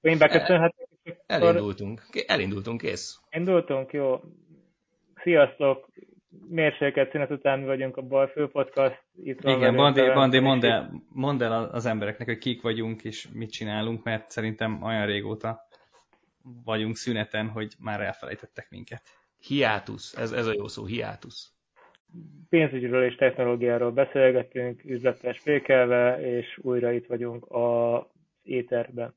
Én beköszönhetek? Elindultunk. Elindultunk, kész. Indultunk, jó. Sziasztok! Mérsékelt szünet után vagyunk a Balfő Podcast. Itt Igen, Bandi, Bandi mondd, el, mondd el az embereknek, hogy kik vagyunk és mit csinálunk, mert szerintem olyan régóta vagyunk szüneten, hogy már elfelejtettek minket. Hiátusz, ez, ez a jó szó, hiátusz. Pénzügyről és technológiáról beszélgetünk, üzletes pékelve, és újra itt vagyunk a éterben.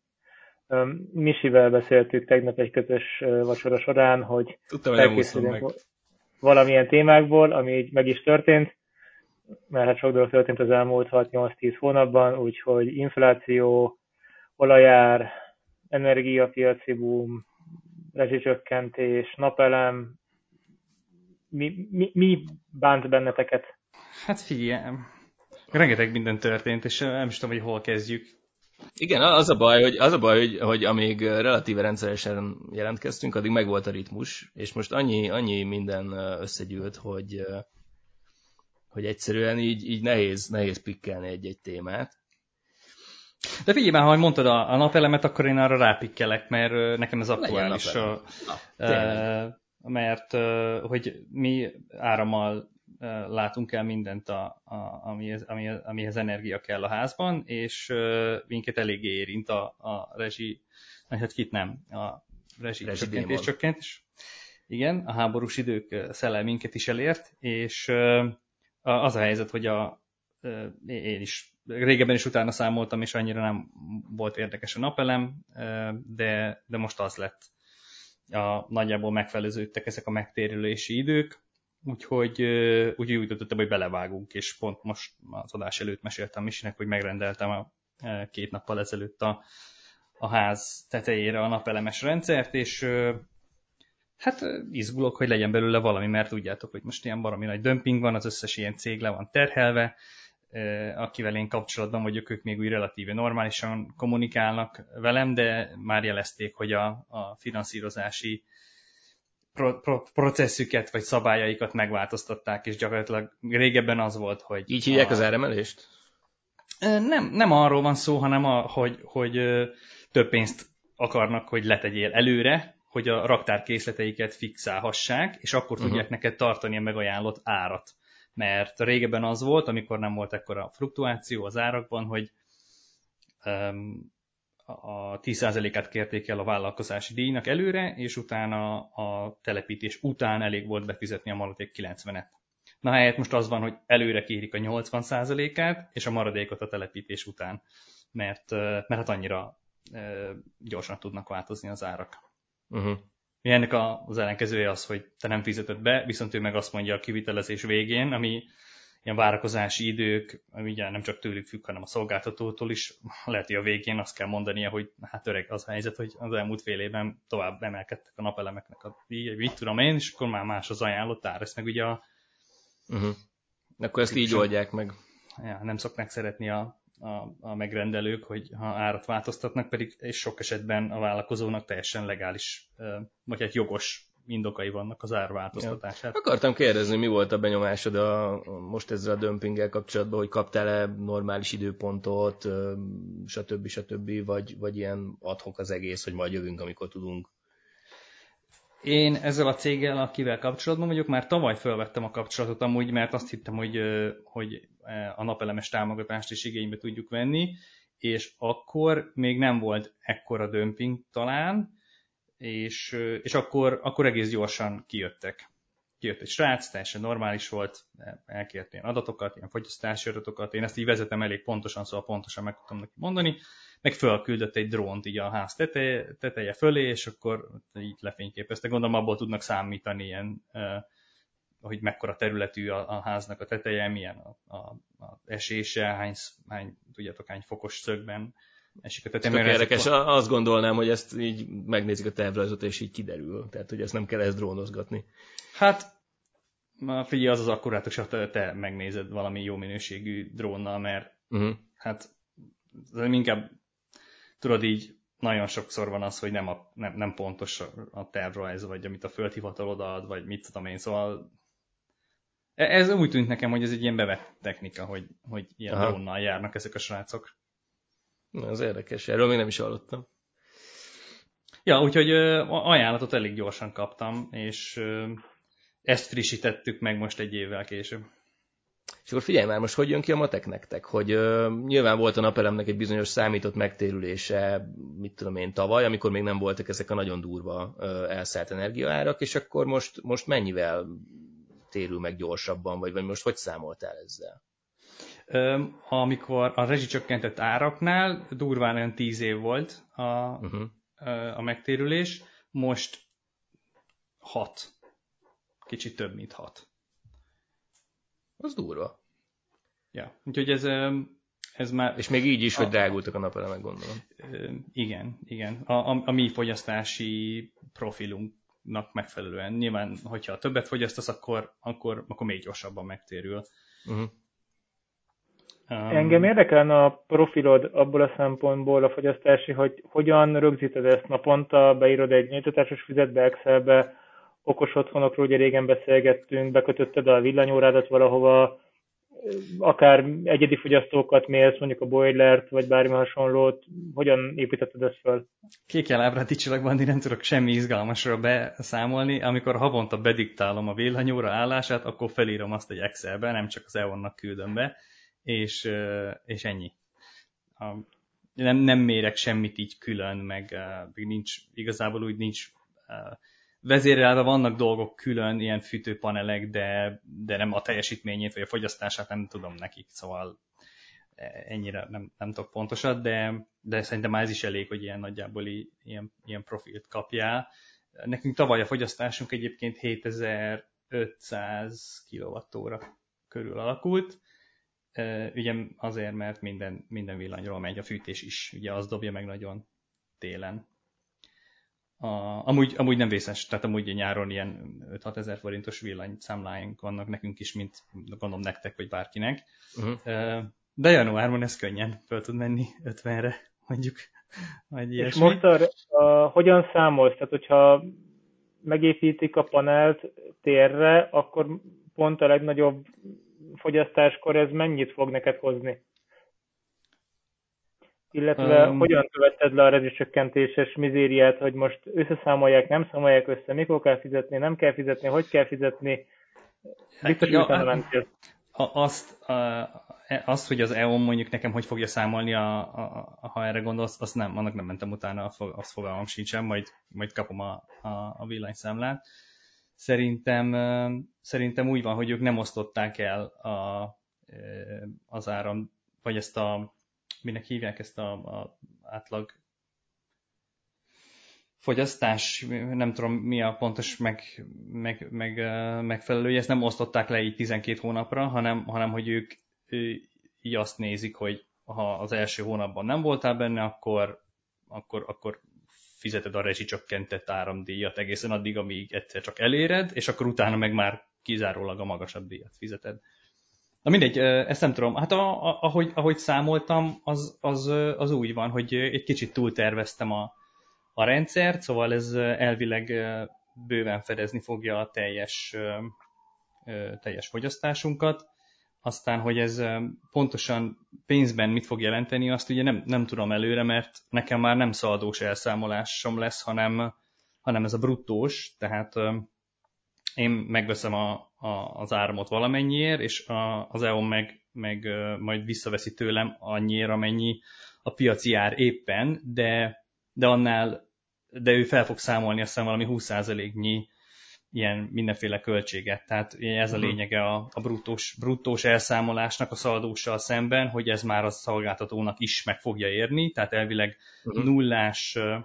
Misivel beszéltük tegnap egy közös vacsora során, hogy felkészülünk valamilyen témákból, ami így meg is történt, mert hát sok dolog történt az elmúlt 6-8-10 hónapban, úgyhogy infláció, olajár, energiapiaci boom, rezsicsökkentés, napelem, mi, mi, mi bánt benneteket? Hát figyelj, rengeteg minden történt, és nem is tudom, hogy hol kezdjük. Igen, az a baj, hogy, az a baj, hogy, hogy amíg relatíve rendszeresen jelentkeztünk, addig meg volt a ritmus, és most annyi, annyi minden összegyűlt, hogy, hogy egyszerűen így, így nehéz, nehéz pikkelni egy-egy témát. De figyelj már, ha mondtad a, a napelemet, akkor én arra rápikkelek, mert nekem ez aktuális. A, Na, mert hogy mi árammal látunk el mindent, a, a, amihez, amihez, amihez energia kell a házban, és minket eléggé érint a, a rezsi, hát kit nem, a rezsi, rezsi csökkentés, csökkentés. Igen, a háborús idők szellel minket is elért, és az a helyzet, hogy a, én is régebben is utána számoltam, és annyira nem volt érdekes a napelem, de, de most az lett. A, nagyjából megfeleződtek ezek a megtérülési idők, úgyhogy úgy úgy döntöttem, hogy belevágunk, és pont most az adás előtt meséltem Misinek, hogy megrendeltem a két nappal ezelőtt a, a ház tetejére a napelemes rendszert, és hát izgulok, hogy legyen belőle valami, mert tudjátok, hogy most ilyen baromi nagy dömping van, az összes ilyen cég le van terhelve, akivel én kapcsolatban vagyok, ők még úgy relatíve normálisan kommunikálnak velem, de már jelezték, hogy a, a finanszírozási pro, pro, processzüket vagy szabályaikat megváltoztatták, és gyakorlatilag régebben az volt, hogy... Így hívják a, az áremelést? Nem, nem arról van szó, hanem a, hogy, hogy több pénzt akarnak, hogy letegyél előre, hogy a raktárkészleteiket fixálhassák, és akkor uh-huh. tudják neked tartani a megajánlott árat. Mert régebben az volt, amikor nem volt ekkora fluktuáció az árakban, hogy um, a 10%-át kérték el a vállalkozási díjnak előre, és utána a telepítés után elég volt befizetni a maradék 90-et. Na helyett most az van, hogy előre kérik a 80%-át, és a maradékot a telepítés után, mert, mert hát annyira gyorsan tudnak változni az árak. Uh-huh. Ennek az ellenkezője az, hogy te nem fizetett be, viszont ő meg azt mondja a kivitelezés végén, ami ilyen várakozási idők, ugye nem csak tőlük függ, hanem a szolgáltatótól is, lehet, hogy a végén azt kell mondania, hogy hát öreg az a helyzet, hogy az elmúlt fél évben tovább emelkedtek a napelemeknek a díj, mit tudom én, és akkor már más az ajánlott ár, ezt meg ugye a... Uh-huh. Akkor ezt így oldják meg. Ja, nem szokták szeretni a, a, a megrendelők, hogy ha árat változtatnak, pedig és sok esetben a vállalkozónak teljesen legális, vagy egy hát jogos indokai vannak az árváltoztatását. Ja. Akartam kérdezni, mi volt a benyomásod a, most ezzel a dömpinggel kapcsolatban, hogy kaptál-e normális időpontot, stb. stb. Vagy, vagy ilyen adhok az egész, hogy majd jövünk, amikor tudunk? Én ezzel a céggel, akivel kapcsolatban vagyok, már tavaly felvettem a kapcsolatot amúgy, mert azt hittem, hogy, hogy a napelemes támogatást is igénybe tudjuk venni, és akkor még nem volt ekkora dömping talán, és, és akkor, akkor egész gyorsan kijöttek. Kijött egy srác, teljesen normális volt, elkért ilyen adatokat, ilyen fogyasztási adatokat, én ezt így vezetem elég pontosan, szóval pontosan meg tudtam neki mondani, meg fölküldött egy drónt így a ház teteje, teteje fölé, és akkor így lefényképezte. Gondolom abból tudnak számítani ilyen, hogy mekkora területű a, a háznak a teteje, milyen a, a, a esése, hány, hány, tudjátok, hány fokos szögben esik a tetején. Tök érdekes, a... azt gondolnám, hogy ezt így megnézik a tervrajzot, és így kiderül. Tehát, hogy ezt nem kell ezt drónozgatni. Hát, figyelj, az az akkurátus, hogy te, te megnézed valami jó minőségű drónnal, mert uh-huh. hát inkább tudod így, nagyon sokszor van az, hogy nem, a, nem, nem pontos a tervrajz, vagy amit a földhivatal odaad, vagy mit tudom én, szóval e, ez úgy tűnt nekem, hogy ez egy ilyen bevett technika, hogy, hogy ilyen drónnal járnak ezek a srácok. Az érdekes, erről még nem is hallottam. Ja, úgyhogy ajánlatot elég gyorsan kaptam, és ezt frissítettük meg most egy évvel később. És akkor figyelj már, most hogy jön ki a matek nektek? Hogy uh, nyilván volt a napelemnek egy bizonyos számított megtérülése, mit tudom én, tavaly, amikor még nem voltak ezek a nagyon durva uh, elszállt energiaárak, és akkor most, most mennyivel térül meg gyorsabban, vagy, vagy most hogy számoltál ezzel? Amikor a rezsicsökkentett áraknál durván olyan 10 év volt a, uh-huh. a megtérülés, most 6. Kicsit több, mint 6. Az durva. Ja, úgyhogy ez, ez már... És még így is, a, hogy drágultak a napelemek, gondolom. Igen, igen. A, a, a mi fogyasztási profilunknak megfelelően. Nyilván, hogyha többet fogyasztasz, akkor, akkor, akkor még gyorsabban megtérül. Uh-huh. Engem érdekelne a profilod abból a szempontból a fogyasztási, hogy hogyan rögzíted ezt naponta, beírod egy nyújtatásos füzetbe, Excelbe, okos otthonokról ugye régen beszélgettünk, bekötötted a villanyórádat valahova, akár egyedi fogyasztókat mérsz, mondjuk a boilert, vagy bármi hasonlót, hogyan építetted ezt föl? Kékjel ábráti csillagban nem tudok semmi izgalmasról beszámolni. Amikor havonta bediktálom a villanyóra állását, akkor felírom azt egy Excelbe, nem csak az EON-nak küldöm be és, és ennyi. Nem, nem mérek semmit így külön, meg, meg nincs, igazából úgy nincs vezérelve vannak dolgok külön, ilyen fűtőpanelek, de, de nem a teljesítményét, vagy a fogyasztását nem tudom nekik, szóval e, ennyire nem, nem tudok pontosat, de, de szerintem ez is elég, hogy ilyen nagyjából ilyen, ilyen profilt kapjál. Nekünk tavaly a fogyasztásunk egyébként 7500 kWh körül alakult, Ugye azért, mert minden, minden villanyról megy, a fűtés is, ugye az dobja meg nagyon télen. A, amúgy, amúgy nem vészes, tehát amúgy nyáron ilyen 5-6 ezer forintos villanyszámláink vannak nekünk is, mint gondolom nektek, vagy bárkinek. Uh-huh. De januárban ez könnyen föl tud menni 50-re, mondjuk. Vagy És most a, a, hogyan számolsz? Tehát, hogyha megépítik a panelt térre, akkor pont a legnagyobb fogyasztáskor ez mennyit fog neked hozni? Illetve um, hogyan követted le a rezsicsökkentéses mizériát, hogy most összeszámolják, nem számolják össze, mikor kell fizetni, nem kell fizetni, hogy kell fizetni? Biztos, ja, utána mentél. Azt, a, azt, hogy az EON mondjuk nekem hogy fogja számolni, a, a, a, ha erre gondolsz, azt nem, annak nem mentem utána, azt fogalmam sincsen, majd, majd kapom a, a, a villanyszámlát szerintem, szerintem úgy van, hogy ők nem osztották el a, az áram, vagy ezt a, minek hívják ezt a, a átlag fogyasztás, nem tudom mi a pontos meg, meg, meg, megfelelője, ezt nem osztották le így 12 hónapra, hanem, hanem hogy ők így azt nézik, hogy ha az első hónapban nem voltál benne, akkor, akkor, akkor fizeted a rezsicsökkentett áramdíjat egészen addig, amíg egyszer csak eléred, és akkor utána meg már kizárólag a magasabb díjat fizeted. Na mindegy, ezt nem tudom. Hát a, a, ahogy, ahogy számoltam, az, az, az úgy van, hogy egy kicsit túlterveztem a, a rendszert, szóval ez elvileg bőven fedezni fogja a teljes, teljes fogyasztásunkat. Aztán, hogy ez pontosan pénzben mit fog jelenteni, azt ugye nem, nem tudom előre, mert nekem már nem szaladós elszámolásom lesz, hanem, hanem ez a bruttós, tehát én megveszem a, a, az áramot valamennyiért, és a, az EON meg, meg majd visszaveszi tőlem annyiért, amennyi a piaci ár éppen, de, de annál, de ő fel fog számolni aztán valami 20%-nyi ilyen mindenféle költséget. Tehát ez a mhm. lényege a, a bruttós, bruttós elszámolásnak a szaladóssal szemben, hogy ez már a szolgáltatónak is meg fogja érni, tehát elvileg uh-huh. nullás ö,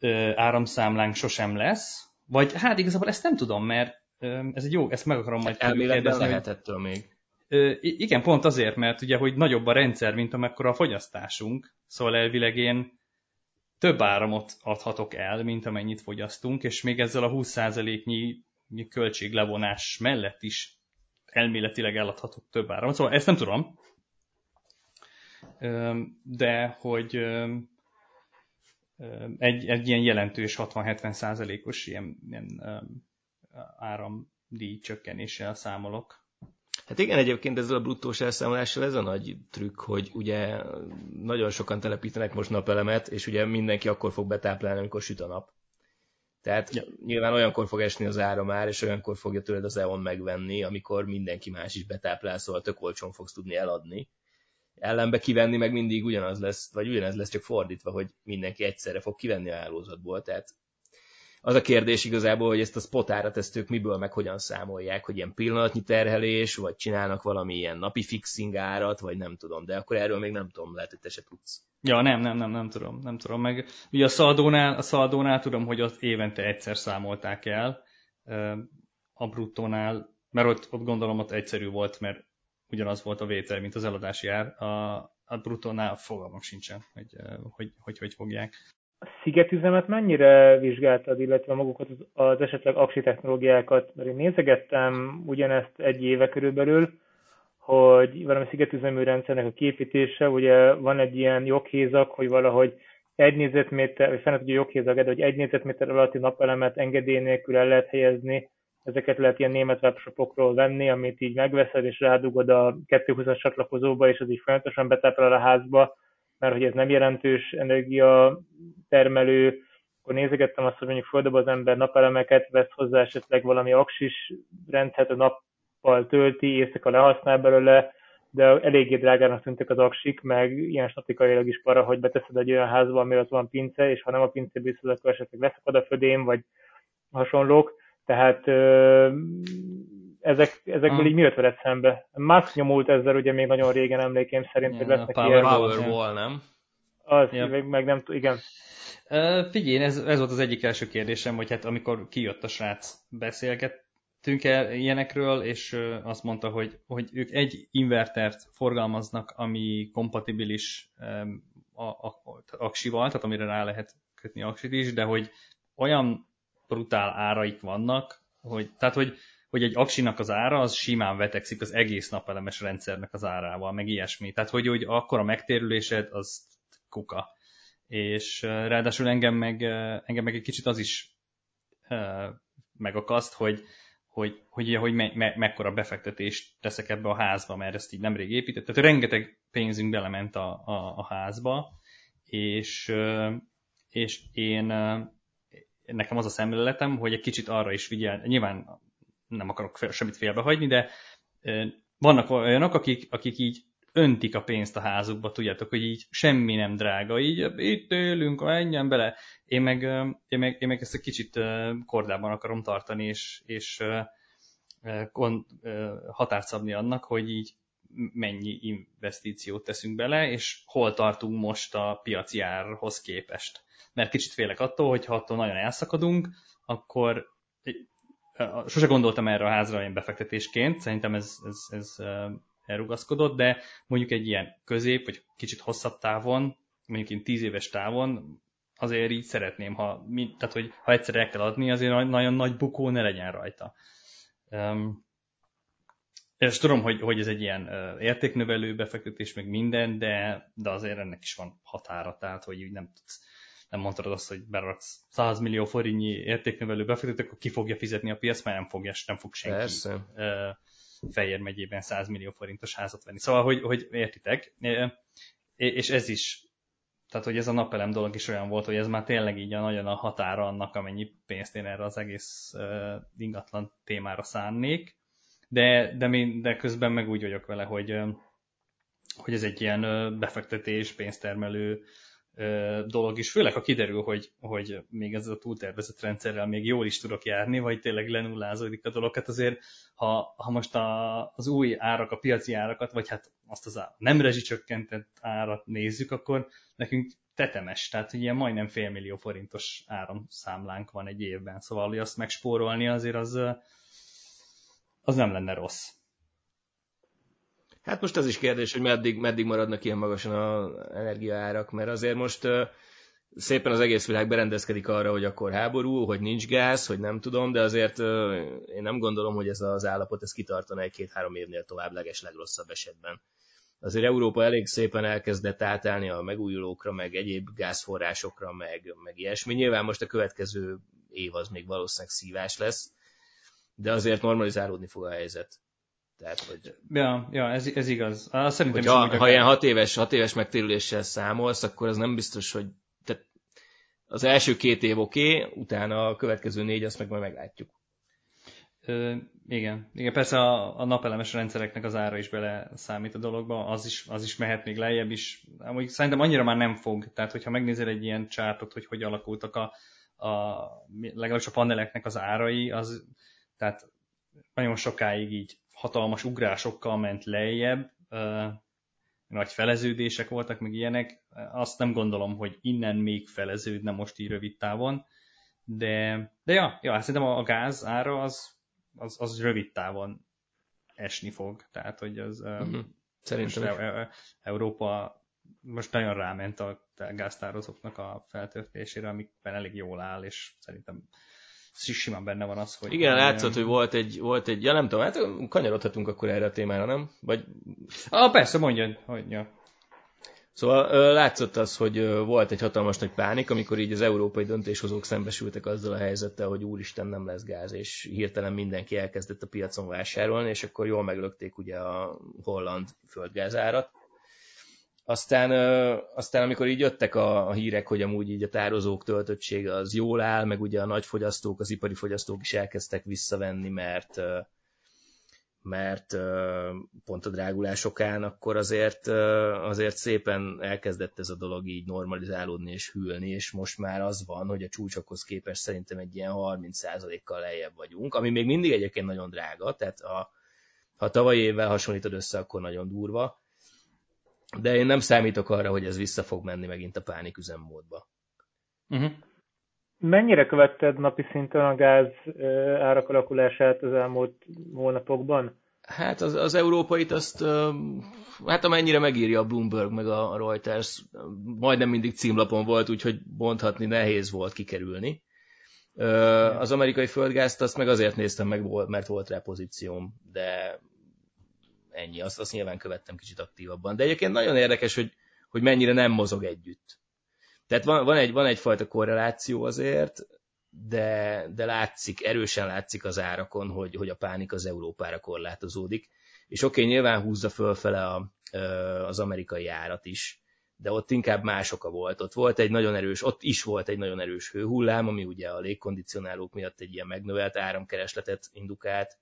ö, áramszámlánk sosem lesz, vagy hát igazából ezt nem tudom, mert ö, ez egy jó, ezt meg akarom majd hát Elméletben lehet ettől még. Ö, igen, pont azért, mert ugye, hogy nagyobb a rendszer, mint amekkora a fogyasztásunk, szóval elvileg én több áramot adhatok el, mint amennyit fogyasztunk, és még ezzel a 20%-nyi költséglevonás mellett is elméletileg eladhatok több áramot. Szóval ezt nem tudom, de hogy egy, egy ilyen jelentős 60-70 százalékos ilyen, ilyen áramdíj csökkenéssel számolok. Hát igen, egyébként ezzel a bruttós elszámolással ez a nagy trükk, hogy ugye nagyon sokan telepítenek most napelemet, és ugye mindenki akkor fog betáplálni, amikor süt a nap. Tehát ja. nyilván olyankor fog esni az ára már, és olyankor fogja tőled az EON megvenni, amikor mindenki más is betáplál, szóval tök olcsón fogsz tudni eladni. Ellenbe kivenni meg mindig ugyanaz lesz, vagy ugyanaz lesz, csak fordítva, hogy mindenki egyszerre fog kivenni a hálózatból. Tehát az a kérdés igazából, hogy ezt a spotárat ezt ők miből meg hogyan számolják, hogy ilyen pillanatnyi terhelés, vagy csinálnak valami ilyen napi fixing árat, vagy nem tudom, de akkor erről még nem tudom, lehet, hogy te se tudsz. Ja, nem, nem, nem, nem tudom, nem tudom. Meg ugye a szaldónál, a szaldónál tudom, hogy az évente egyszer számolták el, a bruttónál, mert ott, ott gondolom ott egyszerű volt, mert ugyanaz volt a vétel, mint az eladási ár. A, a bruttónál fogalmam sincsen, hogy hogy, hogy, hogy fogják. A szigetüzemet mennyire vizsgáltad, illetve magukat az, esetleg aksi technológiákat? Mert én nézegettem ugyanezt egy éve körülbelül, hogy valami szigetüzemű rendszernek a képítése, ugye van egy ilyen joghézak, hogy valahogy egy négyzetméter, vagy fennett ugye joghézak, hogy egy négyzetméter alatti napelemet engedély nélkül el lehet helyezni, ezeket lehet ilyen német webshopokról venni, amit így megveszed, és rádugod a 220-as csatlakozóba, és az így folyamatosan betáplál a házba, mert hogy ez nem jelentős energia termelő, akkor nézegettem azt, hogy mondjuk földob az ember napelemeket, vesz hozzá esetleg valami aksis rendszert, a nappal tölti, éjszaka lehasznál belőle, de eléggé drágának tűntek az aksik, meg ilyen statikailag is para, hogy beteszed egy olyan házba, ami ott van pince, és ha nem a pince biztos, akkor esetleg leszakad a födém, vagy hasonlók. Tehát ezek, ezekből ah. így mi jött veled szembe? Max nyomult ezzel ugye még nagyon régen emlékeim szerint, hogy lesznek power, ilyen. Powerwall, nem? Az, yep. meg, meg nem igen. Uh, figyelj, ez, ez volt az egyik első kérdésem, hogy hát amikor kijött a srác, beszélgettünk el ilyenekről, és uh, azt mondta, hogy, hogy ők egy invertert forgalmaznak, ami kompatibilis um, a, a, a aksival, tehát amire rá lehet kötni aksit is, de hogy olyan brutál áraik vannak, hogy, tehát hogy hogy egy aksinak az ára az simán vetekszik az egész napelemes rendszernek az árával, meg ilyesmi. Tehát, hogy, hogy akkor a megtérülésed az kuka. És ráadásul engem meg, engem meg egy kicsit az is megakaszt, hogy, hogy, hogy, hogy me, me, mekkora befektetést teszek ebbe a házba, mert ezt így nemrég épített. Tehát rengeteg pénzünk belement a, a, a házba, és, és én nekem az a szemléletem, hogy egy kicsit arra is figyel, nyilván nem akarok semmit félbehagyni, de vannak olyanok, akik, akik így öntik a pénzt a házukba, tudjátok, hogy így semmi nem drága, így itt élünk, menjen bele. Én meg, én meg, én meg ezt egy kicsit kordában akarom tartani, és, és határt szabni annak, hogy így mennyi investíciót teszünk bele, és hol tartunk most a piaci árhoz képest. Mert kicsit félek attól, hogy ha attól nagyon elszakadunk, akkor sose gondoltam erre a házra ilyen befektetésként, szerintem ez, ez, ez elrugaszkodott, de mondjuk egy ilyen közép, vagy kicsit hosszabb távon, mondjuk én tíz éves távon, azért így szeretném, ha, tehát hogy ha egyszer el kell adni, azért nagyon nagy bukó ne legyen rajta. És tudom, hogy, hogy ez egy ilyen értéknövelő befektetés, meg minden, de, de azért ennek is van határa, tehát hogy így nem tudsz nem mondtad azt, hogy beraksz 100 millió forintnyi értéknövelő befektetőt, akkor ki fogja fizetni a piac, mert nem, fogja, nem fog senki Persze. Fejér megyében 100 millió forintos házat venni. Szóval, hogy, hogy értitek, és ez is, tehát hogy ez a napelem dolog is olyan volt, hogy ez már tényleg így a nagyon a határa annak, amennyi pénzt én erre az egész ingatlan témára szánnék, de, de, de közben meg úgy vagyok vele, hogy, hogy ez egy ilyen befektetés, pénztermelő dolog is, főleg ha kiderül, hogy, hogy még ez a túltervezett rendszerrel még jól is tudok járni, vagy tényleg lenullázódik a dolog. Hát azért, ha, ha most a, az új árak, a piaci árakat, vagy hát azt az á, nem rezsicsökkentett árat nézzük, akkor nekünk tetemes, tehát ilyen majdnem félmillió forintos áramszámlánk van egy évben, szóval hogy azt megspórolni azért az, az nem lenne rossz. Hát most az is kérdés, hogy meddig, meddig maradnak ilyen magasan az energiaárak, mert azért most szépen az egész világ berendezkedik arra, hogy akkor háború, hogy nincs gáz, hogy nem tudom, de azért én nem gondolom, hogy ez az állapot ez kitartana egy-két-három évnél tovább leges legrosszabb esetben. Azért Európa elég szépen elkezdett átállni a megújulókra, meg egyéb gázforrásokra, meg, meg ilyesmi. Nyilván most a következő év az még valószínűleg szívás lesz, de azért normalizálódni fog a helyzet. Tehát, hogy... Ja, ja ez, ez igaz. Azt szerintem hogy ha, ha ilyen hat éves, hat éves megtérüléssel számolsz, akkor az nem biztos, hogy tehát az első két év oké, okay, utána a következő négy, azt meg majd meglátjuk. Ö, igen. igen, persze a, a napelemes rendszereknek az ára is bele számít a dologba, az is, az is mehet még lejjebb is. Amúgy szerintem annyira már nem fog, tehát hogyha megnézel egy ilyen csártot, hogy hogy alakultak a, a legalábbis a paneleknek az árai, az tehát nagyon sokáig így hatalmas ugrásokkal ment lejjebb, nagy feleződések voltak, meg ilyenek. Azt nem gondolom, hogy innen még feleződne most így rövid távon, de, de ja, ja, szerintem a gáz ára az, az, az rövid távon esni fog. Tehát, hogy az uh-huh. Szerintem most e- e- Európa most nagyon ráment a gáztározóknak a feltöltésére, amikben elég jól áll, és szerintem simán benne van az, hogy... Igen, látszott, hogy volt egy, volt egy, ja nem tudom, hát kanyarodhatunk akkor erre a témára, nem? Vagy... Ah, persze, mondjad, hogy ja. Szóval látszott az, hogy volt egy hatalmas nagy pánik, amikor így az európai döntéshozók szembesültek azzal a helyzettel, hogy úristen nem lesz gáz, és hirtelen mindenki elkezdett a piacon vásárolni, és akkor jól meglökték ugye a holland földgázárat. Aztán, aztán amikor így jöttek a, a hírek, hogy amúgy így a tározók töltöttsége az jól áll, meg ugye a nagy fogyasztók, az ipari fogyasztók is elkezdtek visszavenni, mert mert pont a drágulásokán, akkor azért, azért szépen elkezdett ez a dolog így normalizálódni és hűlni, és most már az van, hogy a csúcsokhoz képest szerintem egy ilyen 30%-kal lejjebb vagyunk, ami még mindig egyébként nagyon drága, tehát a, ha tavalyi évvel hasonlítod össze, akkor nagyon durva, de én nem számítok arra, hogy ez vissza fog menni megint a pánik üzemmódba. Uh-huh. Mennyire követted napi szinten a gáz árak alakulását az elmúlt hónapokban? Hát az, az európait azt, hát amennyire megírja a Bloomberg meg a Reuters, majdnem mindig címlapon volt, úgyhogy bonthatni nehéz volt kikerülni. Az amerikai földgázt azt meg azért néztem meg, mert volt rá pozícióm, de ennyi, azt, azt nyilván követtem kicsit aktívabban. De egyébként nagyon érdekes, hogy, hogy mennyire nem mozog együtt. Tehát van, van, egy, van egyfajta korreláció azért, de, de látszik, erősen látszik az árakon, hogy, hogy a pánik az Európára korlátozódik. És oké, okay, nyilván húzza fölfele a, az amerikai árat is, de ott inkább más oka volt. Ott volt egy nagyon erős, ott is volt egy nagyon erős hőhullám, ami ugye a légkondicionálók miatt egy ilyen megnövelt áramkeresletet indukált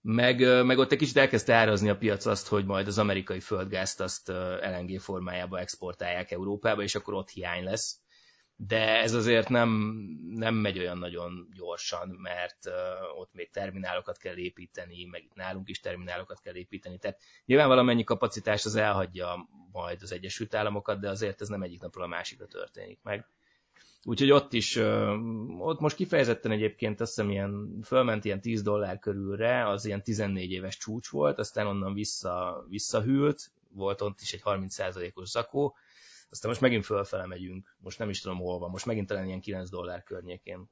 meg, meg ott egy kicsit elkezdte árazni a piac azt, hogy majd az amerikai földgázt azt LNG formájába exportálják Európába, és akkor ott hiány lesz. De ez azért nem, nem megy olyan nagyon gyorsan, mert ott még terminálokat kell építeni, meg itt nálunk is terminálokat kell építeni. Tehát nyilván valamennyi kapacitás az elhagyja majd az Egyesült Államokat, de azért ez nem egyik napról a másikra történik meg. Úgyhogy ott is, ott most kifejezetten egyébként azt hiszem ilyen, fölment ilyen 10 dollár körülre, az ilyen 14 éves csúcs volt, aztán onnan vissza, visszahűlt, volt ott is egy 30%-os zakó, aztán most megint fölfele megyünk, most nem is tudom hol van, most megint talán ilyen 9 dollár környékén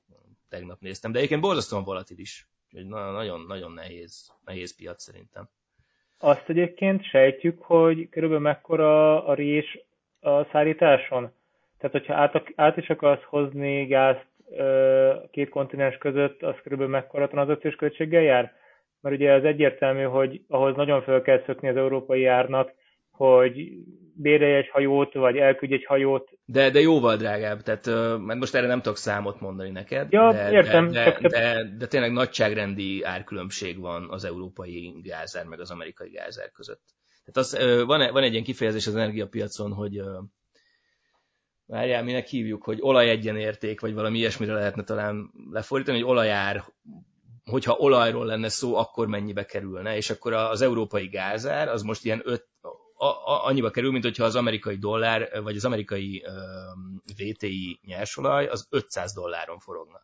tegnap néztem, de egyébként borzasztóan volatilis, úgyhogy nagyon-nagyon nehéz, nehéz piac szerintem. Azt egyébként sejtjük, hogy körülbelül mekkora a rés a szállításon? Tehát, hogyha át, át is akarsz hozni gázt a két kontinens között, az körülbelül mekkora tranzakciós költséggel jár? Mert ugye az egyértelmű, hogy ahhoz nagyon fel kell szökni az európai árnak, hogy bérelj egy hajót, vagy elküldj egy hajót. De, de jóval drágább, tehát mert most erre nem tudok számot mondani neked. Ja, de, értem. De, de, de, de tényleg nagyságrendi árkülönbség van az európai gázár meg az amerikai gázár között. Tehát az, van, van egy ilyen kifejezés az energiapiacon, hogy várjál, minek hívjuk, hogy olajegyenérték, vagy valami ilyesmire lehetne talán lefordítani, hogy olajár, hogyha olajról lenne szó, akkor mennyibe kerülne, és akkor az európai gázár az most ilyen 5, a, a, annyiba kerül, mint hogyha az amerikai dollár, vagy az amerikai um, VTI nyersolaj az 500 dolláron forogna.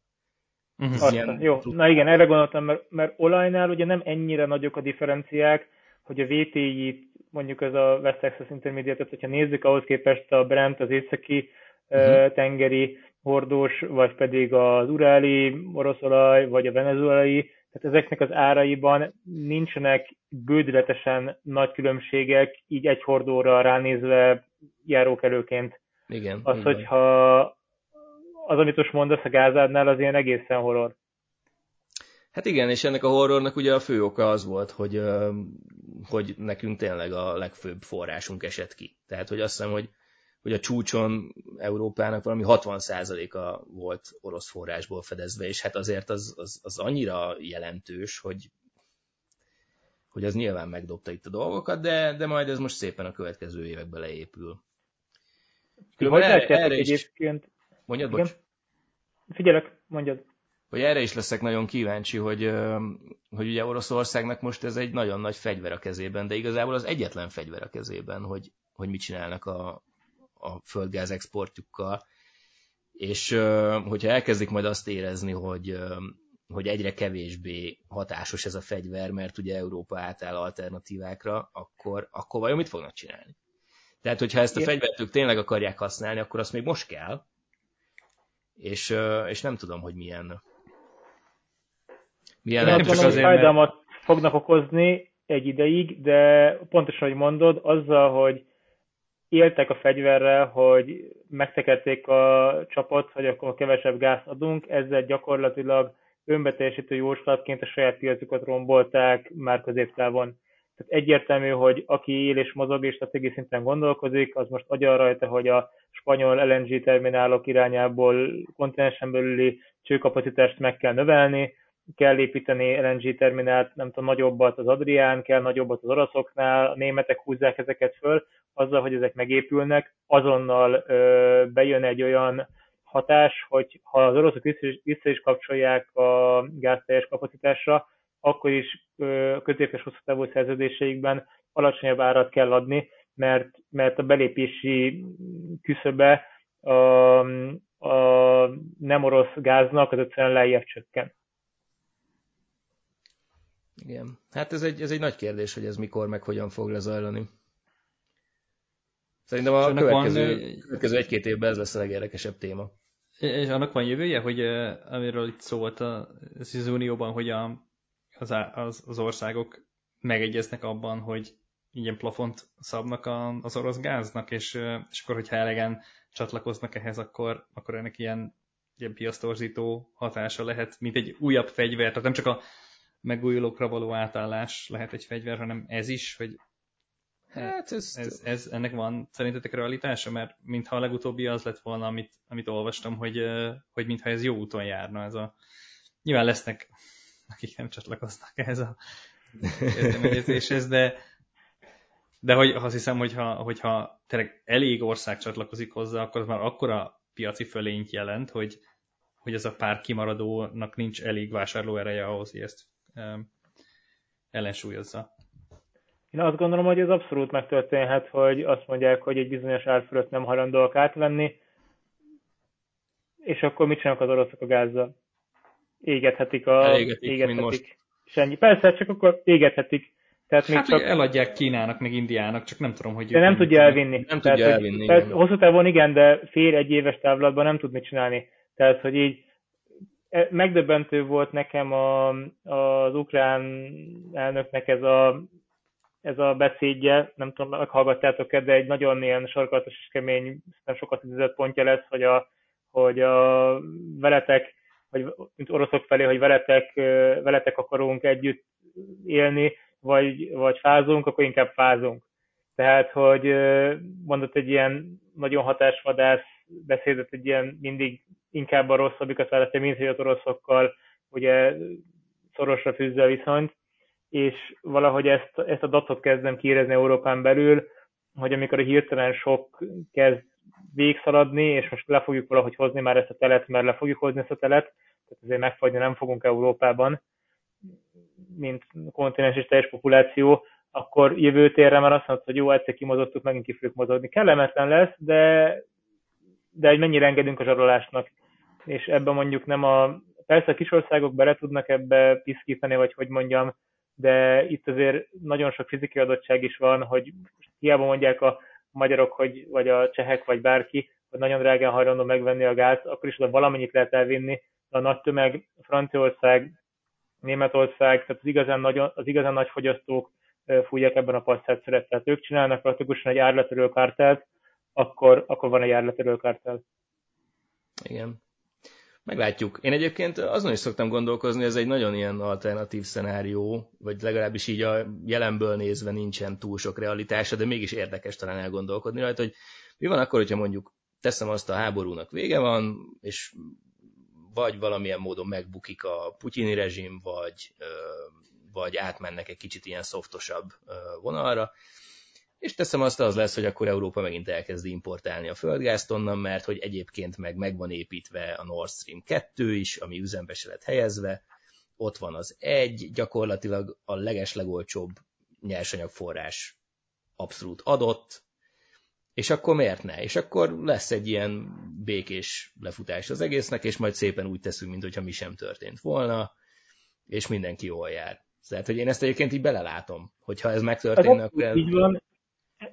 Uh-huh. Ilyen... Jó, na igen, erre gondoltam, mert, mert olajnál ugye nem ennyire nagyok a differenciák, hogy a VTI-t mondjuk ez a West Texas Intermediate, hogyha nézzük ahhoz képest a Brent, az északi uh-huh. tengeri hordós, vagy pedig az uráli oroszolaj, vagy a venezuelai, tehát ezeknek az áraiban nincsenek bődületesen nagy különbségek, így egy hordóra ránézve járókelőként. Igen. Az, igen. hogyha az, amit most mondasz a gázádnál, az ilyen egészen horror. Hát igen, és ennek a horrornak ugye a fő oka az volt, hogy, hogy nekünk tényleg a legfőbb forrásunk esett ki. Tehát, hogy azt hiszem, hogy, hogy a csúcson Európának valami 60%-a volt orosz forrásból fedezve, és hát azért az, az, az annyira jelentős, hogy, hogy az nyilván megdobta itt a dolgokat, de, de majd ez most szépen a következő években leépül. Különben erre, erre is... egyébként... Mondjad, bocs? Figyelek, mondjad hogy erre is leszek nagyon kíváncsi, hogy, hogy ugye Oroszországnak most ez egy nagyon nagy fegyver a kezében, de igazából az egyetlen fegyver a kezében, hogy, hogy mit csinálnak a, a földgáz exportjukkal. És hogyha elkezdik majd azt érezni, hogy, hogy egyre kevésbé hatásos ez a fegyver, mert ugye Európa átáll alternatívákra, akkor, akkor vajon mit fognak csinálni? Tehát, hogyha ezt a fegyvert ők tényleg akarják használni, akkor azt még most kell, és, és nem tudom, hogy milyen, milyen gondolom, hogy fájdalmat mert... fognak okozni egy ideig, de pontosan, hogy mondod, azzal, hogy éltek a fegyverrel, hogy megtekerték a csapat, hogy akkor kevesebb gázt adunk, ezzel gyakorlatilag önbeteljesítő jóslatként a saját piacukat rombolták már középtávon. Tehát egyértelmű, hogy aki él és mozog és stratégiai szinten gondolkozik, az most agyal rajta, hogy a spanyol LNG terminálok irányából kontinensen belüli csőkapacitást meg kell növelni, kell építeni LNG terminált, nem tudom, nagyobbat az Adrián, kell nagyobbat az oroszoknál, a németek húzzák ezeket föl, azzal, hogy ezek megépülnek, azonnal ö, bejön egy olyan hatás, hogy ha az oroszok vissza is, vissza is kapcsolják a gáz teljes kapacitásra, akkor is középes hosszú távú szerződéseikben alacsonyabb árat kell adni, mert, mert a belépési küszöbe a, a nem orosz gáznak az egyszerűen lejjebb csökken. Igen. Hát ez egy, ez egy nagy kérdés, hogy ez mikor, meg hogyan fog lezajlani. Szerintem a következő, van, következő egy-két évben ez lesz a legérdekesebb téma. És annak van jövője, hogy amiről itt szó volt az Unióban, hogy a, az, az, az országok megegyeznek abban, hogy ilyen plafont szabnak a, az orosz gáznak, és, és akkor, hogyha elegen csatlakoznak ehhez, akkor, akkor ennek ilyen, ilyen piasztorzító hatása lehet, mint egy újabb fegyver. Tehát nem csak a megújulókra való átállás lehet egy fegyver, hanem ez is, hogy Hát ez, ez, ez, ennek van szerintetek realitása? Mert mintha a legutóbbi az lett volna, amit, amit olvastam, hogy, hogy mintha ez jó úton járna. Ez a... Nyilván lesznek, akik nem csatlakoznak ehhez a kezdeményezéshez, de, de hogy azt hiszem, hogyha, hogyha tényleg elég ország csatlakozik hozzá, akkor az már akkora piaci fölényt jelent, hogy, hogy ez a pár kimaradónak nincs elég vásárlóereje ahhoz, hogy ezt ellensúlyozza. Én azt gondolom, hogy ez abszolút megtörténhet, hogy azt mondják, hogy egy bizonyos ár fölött nem hajlandóak átvenni, és akkor mit csinálnak az oroszok a gázzal? Égethetik a... Égetik, égethetik. most. És ennyi. Persze, csak akkor égethetik. Tehát még hát, csak... eladják Kínának, meg Indiának, csak nem tudom, hogy... De nem tudja elvinni. Nem tehát, tudja elvinni, tehát, Hosszú távon igen, de fél egy éves távlatban nem tud mit csinálni. Tehát, hogy így megdöbbentő volt nekem a, az ukrán elnöknek ez a, ez a beszédje, nem tudom, meghallgattátok-e, de egy nagyon ilyen sarkalatos és kemény, nem sokat idézett pontja lesz, hogy a, hogy a veletek, vagy mint oroszok felé, hogy veletek, veletek akarunk együtt élni, vagy, vagy fázunk, akkor inkább fázunk. Tehát, hogy mondott egy ilyen nagyon hatásvadász beszédet, egy ilyen mindig inkább a rosszabbikat választja, mint hogy az oroszokkal ugye szorosra fűzze a viszonyt, és valahogy ezt, ezt a datot kezdem kiérezni Európán belül, hogy amikor a hirtelen sok kezd végszaladni, és most le fogjuk valahogy hozni már ezt a telet, mert le fogjuk hozni ezt a telet, tehát azért megfagyni nem fogunk Európában, mint kontinens és teljes populáció, akkor jövő térre már azt mondod, hogy jó, egyszer kimozottuk, megint ki fogjuk mozogni. Kellemetlen lesz, de, de hogy mennyire engedünk a zsarolásnak és ebben mondjuk nem a, persze a kisországok bele tudnak ebbe piszkítani, vagy hogy mondjam, de itt azért nagyon sok fizikai adottság is van, hogy hiába mondják a magyarok, hogy, vagy a csehek, vagy bárki, hogy nagyon drágán hajlandó megvenni a gáz, akkor is oda valamennyit lehet elvinni, de a nagy tömeg, Franciaország, Németország, tehát az igazán, nagyon, az igazán nagy fogyasztók fújják ebben a passzát szeret. Tehát ők csinálnak praktikusan egy árletörő kártelt, akkor, akkor van egy árletörő kártel. Igen. Meglátjuk. Én egyébként azon is szoktam gondolkozni, ez egy nagyon ilyen alternatív szenárió, vagy legalábbis így a jelenből nézve nincsen túl sok realitása, de mégis érdekes talán elgondolkodni rajta, hogy mi van akkor, hogyha mondjuk teszem azt a háborúnak vége van, és vagy valamilyen módon megbukik a putyini rezsim, vagy, vagy átmennek egy kicsit ilyen szoftosabb vonalra, és teszem azt, az lesz, hogy akkor Európa megint elkezdi importálni a földgázt onnan, mert hogy egyébként meg meg van építve a Nord Stream 2 is, ami üzembe se lett helyezve, ott van az egy, gyakorlatilag a legeslegolcsóbb nyersanyagforrás abszolút adott, és akkor miért ne? És akkor lesz egy ilyen békés lefutás az egésznek, és majd szépen úgy teszünk, mintha mi sem történt volna, és mindenki jól jár. Tehát, hogy én ezt egyébként így belelátom, hogyha ez megtörténne, hát, akkor... Így van,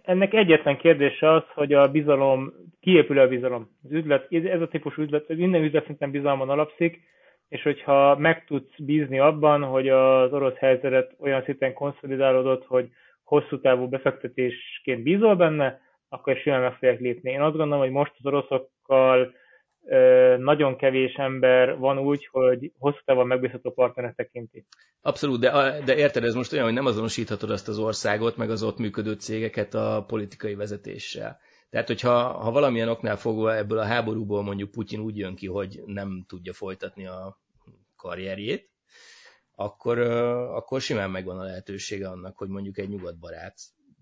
ennek egyetlen kérdése az, hogy a bizalom, kiépül a bizalom. Az üzlet, ez a típus üzlet, minden üzlet szinten bizalmon alapszik, és hogyha meg tudsz bízni abban, hogy az orosz helyzetet olyan szinten konszolidálódott, hogy hosszú távú befektetésként bízol benne, akkor simán meg fogják lépni. Én azt gondolom, hogy most az oroszokkal nagyon kevés ember van úgy, hogy hosszú távon megbízható partnerek tekinti. Abszolút, de, de érted, ez most olyan, hogy nem azonosíthatod azt az országot, meg az ott működő cégeket a politikai vezetéssel. Tehát, hogyha ha valamilyen oknál fogva ebből a háborúból mondjuk Putyin úgy jön ki, hogy nem tudja folytatni a karrierjét, akkor, akkor simán megvan a lehetősége annak, hogy mondjuk egy nyugatbarát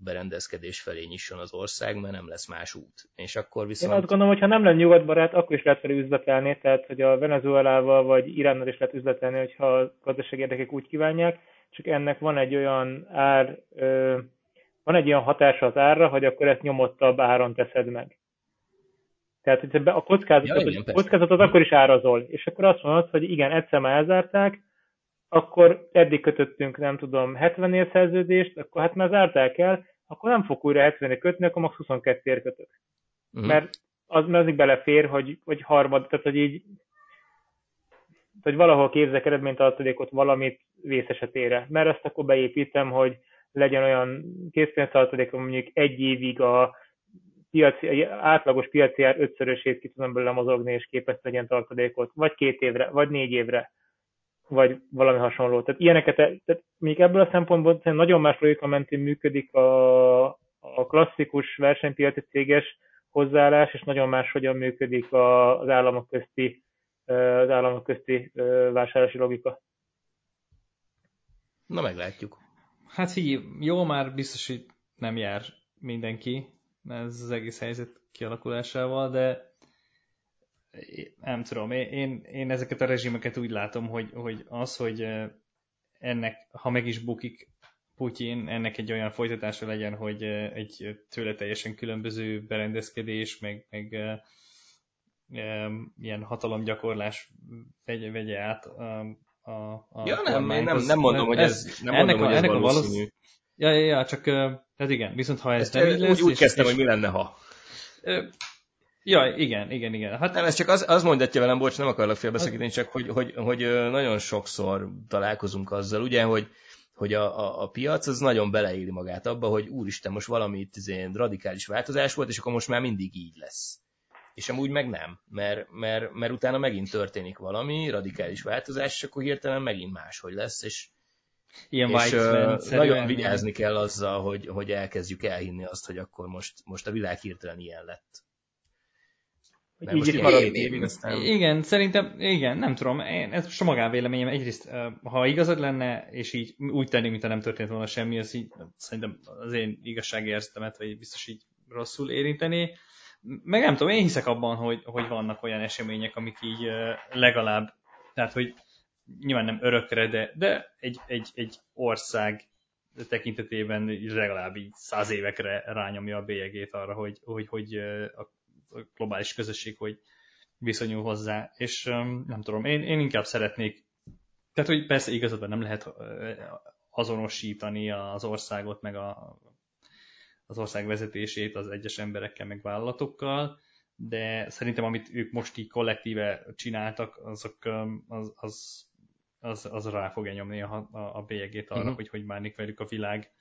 berendezkedés felé nyisson az ország, mert nem lesz más út. És akkor viszont... Én azt gondolom, hogy ha nem lenne nyugatbarát, akkor is lehet vele üzletelni, tehát hogy a Venezuelával vagy Iránnal is lehet üzletelni, hogyha a gazdasági érdekek úgy kívánják, csak ennek van egy olyan ár, ö, van egy olyan hatása az árra, hogy akkor ezt nyomottabb áron teszed meg. Tehát hogy a kockázatot, ja, igen, kockázatot akkor is árazol, és akkor azt mondod, hogy igen, egyszer már elzárták, akkor eddig kötöttünk, nem tudom, 70 év szerződést, akkor hát már zárták el, akkor nem fog újra 70 kötni, akkor max 22 ér kötök. Uh-huh. Mert az még belefér, hogy, hogy harmad, tehát hogy így hogy valahol képzek eredménytartalékot valamit vész esetére. Mert ezt akkor beépítem, hogy legyen olyan készpénztartalék, mondjuk egy évig a piaci, átlagos piaci ár ötszörösét ki tudom belőle mozogni, és képes legyen tartalékot, vagy két évre, vagy négy évre vagy valami hasonló. Tehát ilyeneket, tehát még ebből a szempontból nagyon más logika mentén működik a, a klasszikus versenypiaci céges hozzáállás, és nagyon más hogyan működik az államok közti, az államok közti vásárlási logika. Na, meglátjuk. Hát figyelj, jó már biztos, hogy nem jár mindenki ez az egész helyzet kialakulásával, de nem tudom, én, én ezeket a rezsimeket úgy látom, hogy, hogy az, hogy ennek, ha meg is bukik Putyin, ennek egy olyan folytatása legyen, hogy egy tőle teljesen különböző berendezkedés, meg, meg ilyen hatalomgyakorlás vegye, vegye át a, a, a Ja, nem, én nem, nem mondom, hogy ez, nem ennek mondom, a, hogy ez ennek valószínű. A valószínű. Ja, ja, ja, csak, tehát igen, viszont ha ez Ezt nem így lesz... Úgy, úgy kezdtem, és, hogy mi lenne, ha. Ja, igen, igen, igen. Hát nem, ez csak az, az mondatja velem, bocs, nem akarlak félbeszakítani, csak hogy, hogy, hogy nagyon sokszor találkozunk azzal, ugye, hogy, hogy a, a, a piac az nagyon beleéli magát abba, hogy úristen, most valami itt izé radikális változás volt, és akkor most már mindig így lesz. És amúgy meg nem, mert, mert, mert utána megint történik valami, radikális változás, és akkor hirtelen megint máshogy lesz, és, Ilyen és uh, nagyon vigyázni kell azzal, hogy, hogy elkezdjük elhinni azt, hogy akkor most, most a világ hirtelen ilyen lett. Hogy így is marad évig, aztán... Igen, szerintem, igen, nem tudom, én, ez most a magánvéleményem, egyrészt, ha igazad lenne, és így úgy tenni, mintha nem történt volna semmi, az így, szerintem az én igazságérzetemet, vagy biztos így rosszul érinteni. Meg nem tudom, én hiszek abban, hogy, hogy vannak olyan események, amik így legalább, tehát, hogy nyilván nem örökre, de, de egy, egy, egy ország tekintetében legalább így száz évekre rányomja a bélyegét arra, hogy, hogy, hogy a globális közösség, hogy viszonyul hozzá, és nem tudom, én, én inkább szeretnék, tehát hogy persze igazad nem lehet azonosítani az országot, meg a, az ország vezetését az egyes emberekkel, meg vállalatokkal, de szerintem amit ők most így kollektíve csináltak, azok az, az, az, az rá fogja nyomni a, a, a bélyegét arra, uh-huh. hogy hogy bánik velük a világ,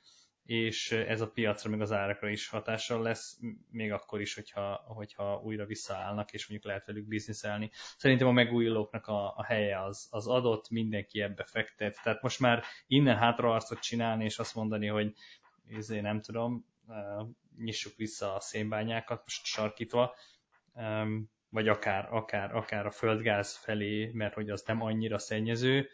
és ez a piacra, meg az árakra is hatással lesz, még akkor is, hogyha, hogyha újra visszaállnak, és mondjuk lehet velük bizniszelni. Szerintem a megújulóknak a, a helye az, az adott, mindenki ebbe fektet, tehát most már innen hátraarcot csinálni, és azt mondani, hogy ezért nem tudom, nyissuk vissza a szénbányákat, most sarkítva, vagy akár, akár, akár a földgáz felé, mert hogy az nem annyira szennyező,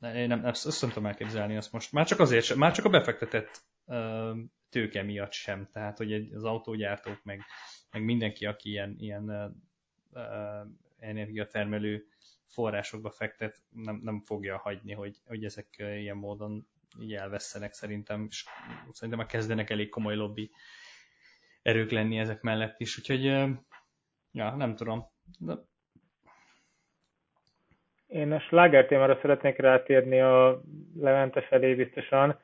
én nem, ezt, ezt nem tudom elképzelni azt most. Már csak azért sem, már csak a befektetett uh, tőke miatt sem. Tehát, hogy az autógyártók, meg, meg mindenki, aki ilyen, ilyen uh, energiatermelő forrásokba fektet, nem, nem fogja hagyni, hogy, hogy ezek ilyen módon így elvesztenek szerintem, és szerintem már kezdenek elég komoly lobby erők lenni ezek mellett is, úgyhogy ja, nem tudom. De én a sláger témára szeretnék rátérni a Levente felé biztosan,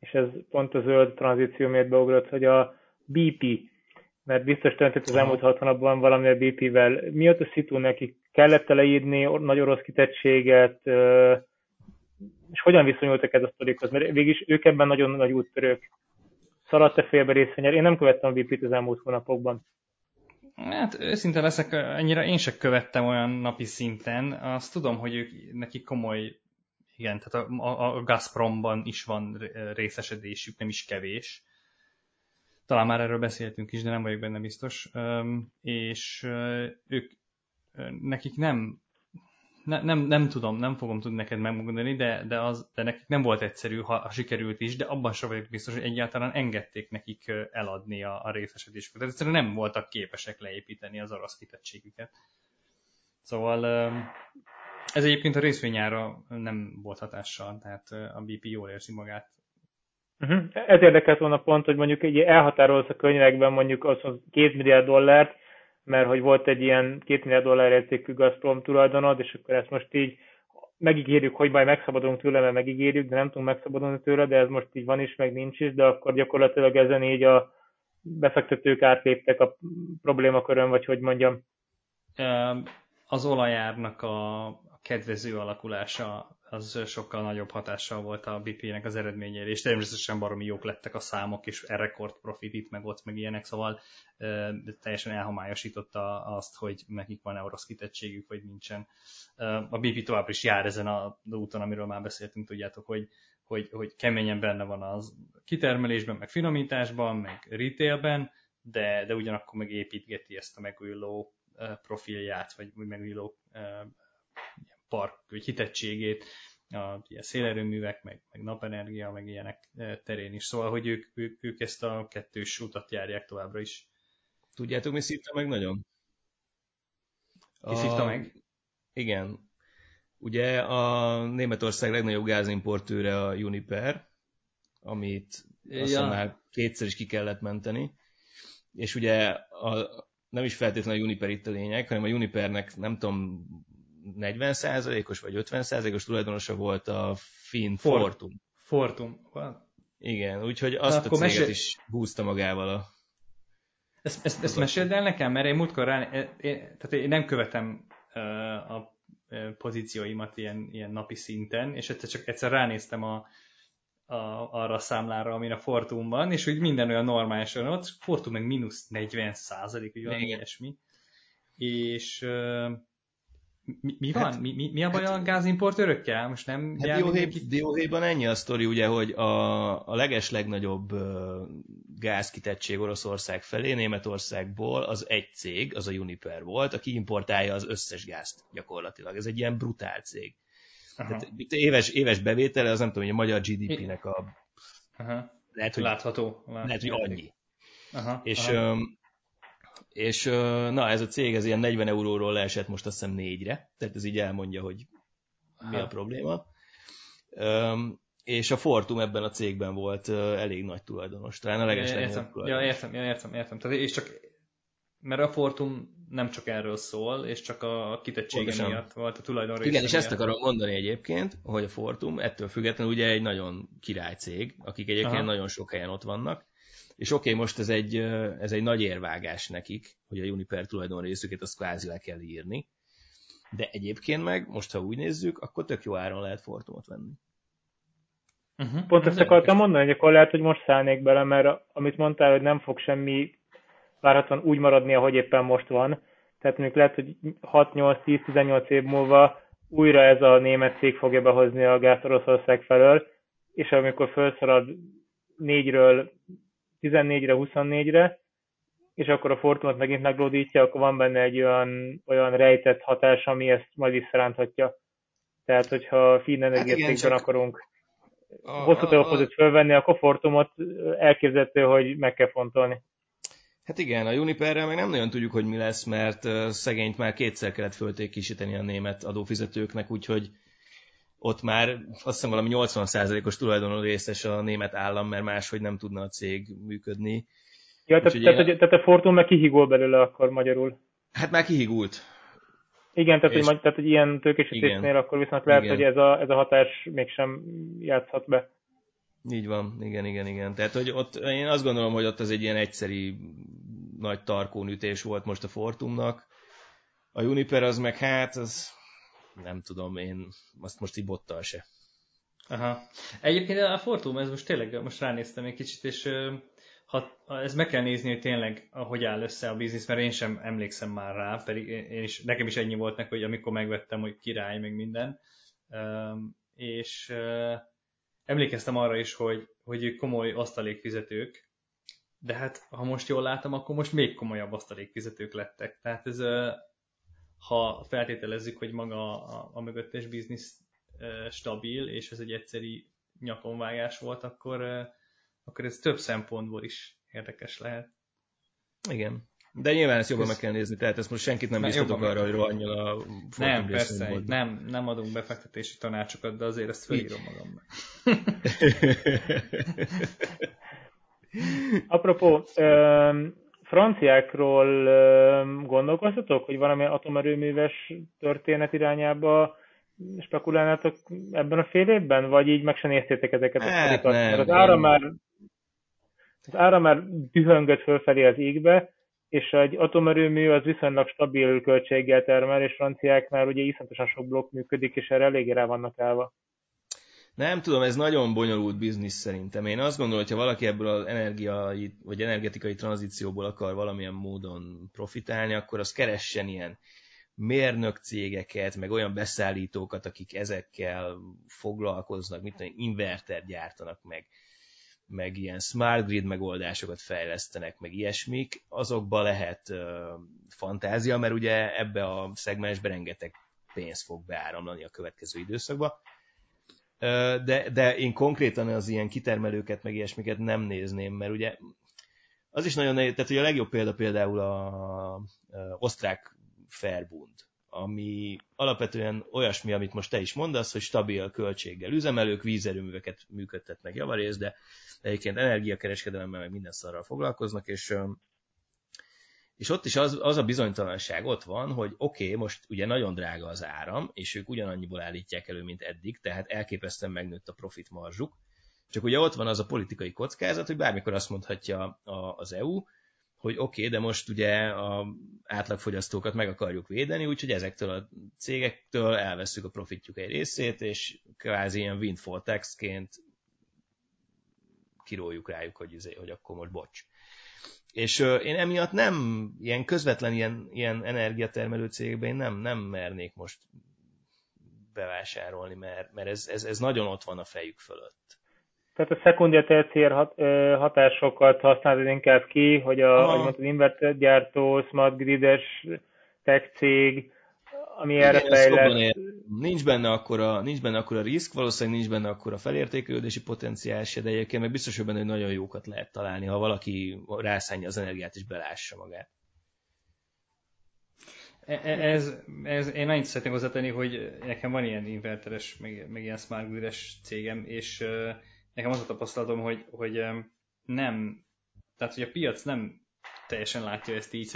és ez pont a zöld tranzíció miatt beugrott, hogy a BP, mert biztos történt az elmúlt hat hónapban valami a BP-vel. Mi ott a szitu neki? Kellett leírni nagy orosz kitettséget, és hogyan viszonyultak ez a sztorikhoz? Mert végig ők ebben nagyon nagy úttörők. Szaladt-e félbe részvényel? Én nem követtem a BP-t az elmúlt hónapokban. Hát őszinte leszek, ennyire én se követtem olyan napi szinten. Azt tudom, hogy ők, neki komoly, igen, tehát a, a Gazpromban is van részesedésük, nem is kevés. Talán már erről beszéltünk is, de nem vagyok benne biztos. És ők, nekik nem ne, nem, nem tudom, nem fogom tudni neked megmondani, de, de, az, de nekik nem volt egyszerű, ha, sikerült is, de abban sem vagyok biztos, hogy egyáltalán engedték nekik eladni a, a részesedésüket. Tehát egyszerűen nem voltak képesek leépíteni az orosz kitettségüket. Szóval ez egyébként a részvényára nem volt hatással, tehát a BP jól érzi magát. Uh-huh. Ez érdekelt volna pont, hogy mondjuk egy elhatárolsz a könyvekben mondjuk az 2 milliárd dollárt, mert hogy volt egy ilyen két milliárd dollár értékű Gazprom tulajdonod, és akkor ezt most így megígérjük, hogy majd megszabadulunk tőle, mert megígérjük, de nem tudunk megszabadulni tőle, de ez most így van is, meg nincs is, de akkor gyakorlatilag ezen így a befektetők átléptek a problémakörön, vagy hogy mondjam. Az olajárnak a kedvező alakulása az sokkal nagyobb hatással volt a BP-nek az eredményére, és természetesen baromi jók lettek a számok, és rekord profit itt, meg ott, meg ilyenek, szóval e, teljesen elhomályosította azt, hogy nekik van orosz kitettségük, vagy nincsen. E, a BP továbbra is jár ezen a úton, amiről már beszéltünk, tudjátok, hogy, hogy, hogy keményen benne van az kitermelésben, meg finomításban, meg retailben, de, de ugyanakkor meg építgeti ezt a megújuló profilját, vagy megújuló park vagy hitettségét a ilyen szélerőművek, meg, meg napenergia, meg ilyenek e, terén is. Szóval, hogy ők, ők, ők ezt a kettős utat járják továbbra is. Tudjátok, mi szívta meg nagyon? Ki szívta meg? Igen. Ugye a Németország legnagyobb gázimportőre a Uniper, amit ja. azt már kétszer is ki kellett menteni. És ugye a, nem is feltétlenül a Uniper itt a lényeg, hanem a Unipernek nem tudom, 40%-os vagy 50%-os tulajdonosa volt a Finn Fortum. Fortum. Igen, úgyhogy azt a céget mesél... is húzta magával a... Ezt, ezt, ezt meséld el nekem, mert én múltkor rá, én, tehát én nem követem uh, a pozícióimat ilyen, ilyen napi szinten, és egyszer csak egyszer ránéztem a, a, arra a számlára, amin a Fortum van, és úgy minden olyan normálisan ott, Fortum meg mínusz 40 százalék, vagy valami ilyesmi. És uh, mi, mi van? Hát, mi, mi, mi a baj hát, a gázimportőrökkel? Most nem hát dióhéj, dióhéjban ennyi a sztori, ugye, hogy a, a leges legnagyobb gázkitettség Oroszország felé, Németországból az egy cég, az a Uniper volt, aki importálja az összes gázt gyakorlatilag. Ez egy ilyen brutál cég. Tehát éves, éves bevétele, az nem tudom, hogy a magyar GDP-nek a... Aha. Lehet, hogy, Látható. Lehet, hogy annyi. Aha, és aha és na, ez a cég ez ilyen 40 euróról leesett most azt hiszem négyre, tehát ez így elmondja, hogy mi a probléma. És a Fortum ebben a cégben volt elég nagy tulajdonos, talán a legeslegnagyobb értem, tulajdonos. Ja, értem, ja, értem, értem. Tehát, és csak, mert a Fortum nem csak erről szól, és csak a kitettsége Pontosan. miatt volt a tulajdon Igen, és miatt. ezt akarom mondani egyébként, hogy a Fortum ettől függetlenül ugye egy nagyon király cég, akik egyébként Aha. nagyon sok helyen ott vannak, és oké, okay, most ez egy, ez egy nagy érvágás nekik, hogy a Uniper tulajdon részüket azt kvázi le kell írni, de egyébként meg, most ha úgy nézzük, akkor tök jó áron lehet Fortumot venni. Uh-huh. Pont ezt akartam mondani, hogy akkor lehet, hogy most szállnék bele, mert amit mondtál, hogy nem fog semmi várhatóan úgy maradni, ahogy éppen most van. Tehát mondjuk lehet, hogy 6-8-10-18 év múlva újra ez a német cég fogja behozni a gáz Oroszország felől, és amikor felszalad 4-ről 14-re, 24-re, és akkor a Fortumot megint meglódítja, akkor van benne egy olyan, olyan rejtett hatás, ami ezt majd visszaránthatja. Tehát, hogyha finn energiacégben hát akarunk a, hosszú távú fölvenni, akkor Fortumot elképzelhető, hogy meg kell fontolni. Hát igen, a Uniperrel meg nem nagyon tudjuk, hogy mi lesz, mert szegényt már kétszer kellett föltékisíteni a német adófizetőknek, úgyhogy ott már azt hiszem valami 80%-os tulajdonú részes a német állam, mert máshogy nem tudna a cég működni. Ja, tehát, tehát, tehát a Fortum meg kihigul belőle akkor magyarul. Hát már kihigult. Igen, tehát, és... hogy, tehát hogy ilyen tőkésítésnél akkor viszont lehet, igen. hogy ez a, ez a hatás mégsem játszhat be. Így van, igen, igen, igen. Tehát, hogy ott, én azt gondolom, hogy ott az egy ilyen egyszeri nagy tarkónütés volt most a Fortumnak. A Juniper az meg hát, az nem tudom, én azt most így bottal se. Aha. Egyébként a Fortum, ez most tényleg, most ránéztem egy kicsit, és ha, ez meg kell nézni, hogy tényleg hogy áll össze a biznisz, mert én sem emlékszem már rá, pedig én is, nekem is ennyi volt neki, hogy amikor megvettem, hogy király, meg minden. És emlékeztem arra is, hogy, hogy ők komoly asztalékfizetők, de hát ha most jól látom, akkor most még komolyabb asztalékfizetők lettek. Tehát ez, ha feltételezzük, hogy maga a, a mögöttes biznisz stabil, és ez egy egyszeri nyakonvágás volt, akkor, akkor ez több szempontból is érdekes lehet. Igen. De nyilván ezt jobban meg kell nézni, tehát ezt most senkit nem biztatok arra, hogy rohanjon a Nem, persze, nem, nem adunk befektetési tanácsokat, de azért ezt felírom magamnak. Apropó, franciákról gondolkoztatok, hogy valami atomerőműves történet irányába spekulálnátok ebben a fél évben, vagy így meg se néztétek ezeket a hát, Mert az ára már az ára már dühöngött fölfelé az égbe, és egy atomerőmű az viszonylag stabil költséggel termel, és franciáknál ugye iszonyatosan sok blokk működik, és erre eléggé rá vannak állva. Nem tudom, ez nagyon bonyolult biznisz szerintem. Én azt gondolom, hogy ha valaki ebből az energiai, vagy energetikai tranzícióból akar valamilyen módon profitálni, akkor az keressen ilyen mérnök cégeket, meg olyan beszállítókat, akik ezekkel foglalkoznak, mint tudom, inverter gyártanak meg, meg ilyen smart grid megoldásokat fejlesztenek, meg ilyesmik, azokba lehet uh, fantázia, mert ugye ebbe a szegmensbe rengeteg pénz fog beáramlani a következő időszakban de, de én konkrétan az ilyen kitermelőket, meg ilyesmiket nem nézném, mert ugye az is nagyon nehéz, tehát ugye a legjobb példa például a, a osztrák Fairbund, ami alapvetően olyasmi, amit most te is mondasz, hogy stabil költséggel üzemelők, vízerőműveket működtetnek javarészt, de egyébként energiakereskedelemmel meg minden szarral foglalkoznak, és és ott is az, az a bizonytalanság ott van, hogy oké, okay, most ugye nagyon drága az áram, és ők ugyanannyiból állítják elő, mint eddig, tehát elképesztően megnőtt a profit marzsuk. Csak ugye ott van az a politikai kockázat, hogy bármikor azt mondhatja az EU, hogy oké, okay, de most ugye a átlagfogyasztókat meg akarjuk védeni, úgyhogy ezektől a cégektől elveszük a profitjuk egy részét, és kvázi ilyen windfall taxként kiróljuk rájuk, hogy, izé, hogy akkor most bocs. És én emiatt nem, ilyen közvetlen ilyen, ilyen energiatermelő cégben én nem, nem mernék most bevásárolni, mert, mert ez, ez, ez nagyon ott van a fejük fölött. Tehát a szekundia terciér hat, hatásokat használod inkább ki, hogy a, ahogy mondtad, inverter gyártó, smart grides tech cég, ami Igen, erre fejlett. Nincs benne akkora, nincs benne akkora risk, valószínűleg nincs benne akkora felértékelődési potenciál se, de egyébként meg biztos, hogy benne hogy nagyon jókat lehet találni, ha valaki rászánja az energiát és belássa magát. E, e, ez, ez, én annyit szeretném hozzátenni, hogy nekem van ilyen inverteres, meg, meg ilyen smart grid-es cégem, és uh, nekem az a tapasztalatom, hogy, hogy um, nem, tehát hogy a piac nem teljesen látja ezt így,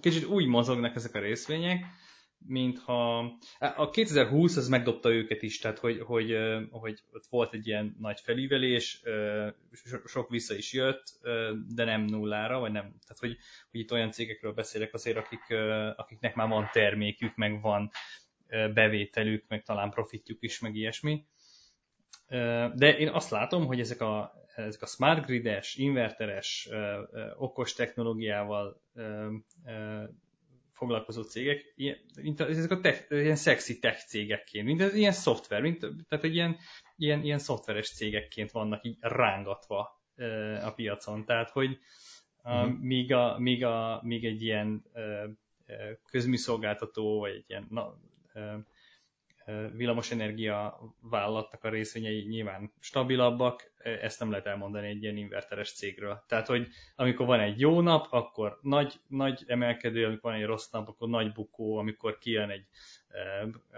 kicsit úgy mozognak ezek a részvények, mintha a 2020 az megdobta őket is, tehát hogy, hogy, hogy ott volt egy ilyen nagy felívelés, sok vissza is jött, de nem nullára, vagy nem, tehát hogy, hogy itt olyan cégekről beszélek azért, akik, akiknek már van termékük, meg van bevételük, meg talán profitjuk is, meg ilyesmi. de én azt látom, hogy ezek a, ezek a smart grides, inverteres, okos technológiával foglalkozó cégek, ilyen, mint ezek a tech, ilyen szexi tech cégekként, mint ilyen szoftver, mint, tehát egy ilyen, ilyen, ilyen szoftveres cégekként vannak így rángatva a piacon. Tehát, hogy uh-huh. míg, a, míg, a, míg egy ilyen közműszolgáltató, vagy egy ilyen na, villamosenergia vállalatnak a részvényei nyilván stabilabbak, ezt nem lehet elmondani egy ilyen inverteres cégről. Tehát, hogy amikor van egy jó nap, akkor nagy, nagy emelkedő, amikor van egy rossz nap, akkor nagy bukó, amikor kijön egy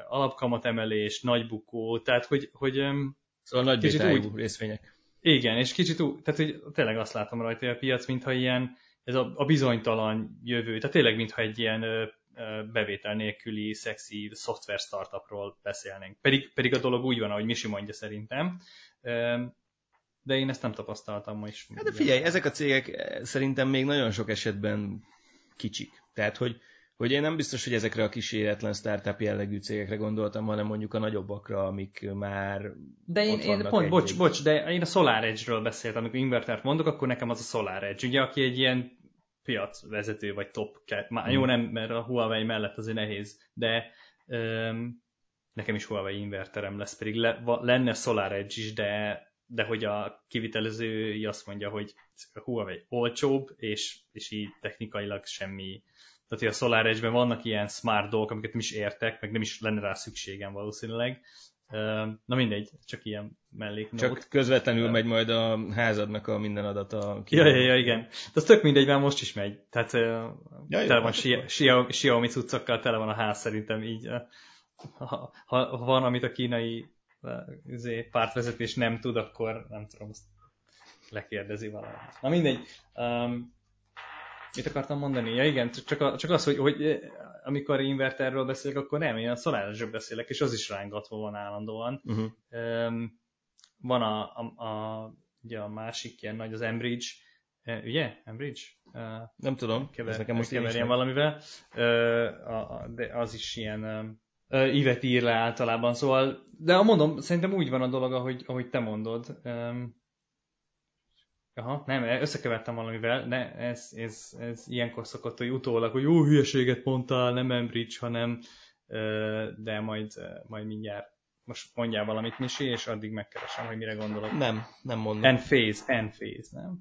alapkamat emelés, nagy bukó, tehát, hogy, hogy Szóval nagy kicsit úgy, részvények. Igen, és kicsit úgy, tehát hogy tényleg azt látom rajta, hogy a piac, mintha ilyen, ez a, a bizonytalan jövő, tehát tényleg mintha egy ilyen bevétel nélküli, szexi szoftver startupról beszélnénk. Pedig, pedig a dolog úgy van, ahogy Misi mondja szerintem, de én ezt nem tapasztaltam ma is. Hát de figyelj, ezek a cégek szerintem még nagyon sok esetben kicsik. Tehát, hogy, hogy én nem biztos, hogy ezekre a kíséretlen startup jellegű cégekre gondoltam, hanem mondjuk a nagyobbakra, amik már De én, én pont, bocs, bocs, de én a Solar Edge-ről beszéltem, amikor invertert mondok, akkor nekem az a Solar Edge, ugye, aki egy ilyen piacvezető vagy top cat. Már jó nem, mert a Huawei mellett azért nehéz, de um, nekem is Huawei inverterem lesz, pedig le, va, lenne Solar Edge is, de, de hogy a kivitelezői azt mondja, hogy a Huawei olcsóbb, és, és így technikailag semmi tehát, hogy a Solar Edge-ben vannak ilyen smart dolgok, amiket nem is értek, meg nem is lenne rá szükségem valószínűleg, Na mindegy, csak ilyen melléknót. Csak közvetlenül megy majd a házadnak a minden adata. Ja, ja, ja, igen. De az tök mindegy, mert most is megy. Tehát ja, tele van hát Xiaomi cuccokkal, tele van a ház szerintem így. Ha, ha van, amit a kínai izé, pártvezetés nem tud, akkor nem tudom, azt lekérdezi valamit. Na mindegy. Um, Mit akartam mondani? Ja igen, csak, a, csak az, hogy, hogy amikor inverterről beszélek, akkor nem, én a szolárisről beszélek, és az is rángatva van állandóan. Uh-huh. Um, van a, a, a, ugye a másik ilyen nagy, az Enbridge, uh, ugye? Enbridge? Uh, nem tudom, kever, ez nekem most keverjen valamivel, uh, a, a, de az is ilyen uh, ívet ír le általában, szóval, de mondom, szerintem úgy van a dolog, ahogy, ahogy te mondod. Um, Aha, nem, összekevertem valamivel, ne, ez, ez, ez ilyenkor szokott, hogy utólag, hogy jó hülyeséget mondtál, nem Embridge, hanem de majd, majd mindjárt most mondjál valamit, Misi, és addig megkeresem, hogy mire gondolok. Nem, nem mondom. Enphase, Enphase, nem?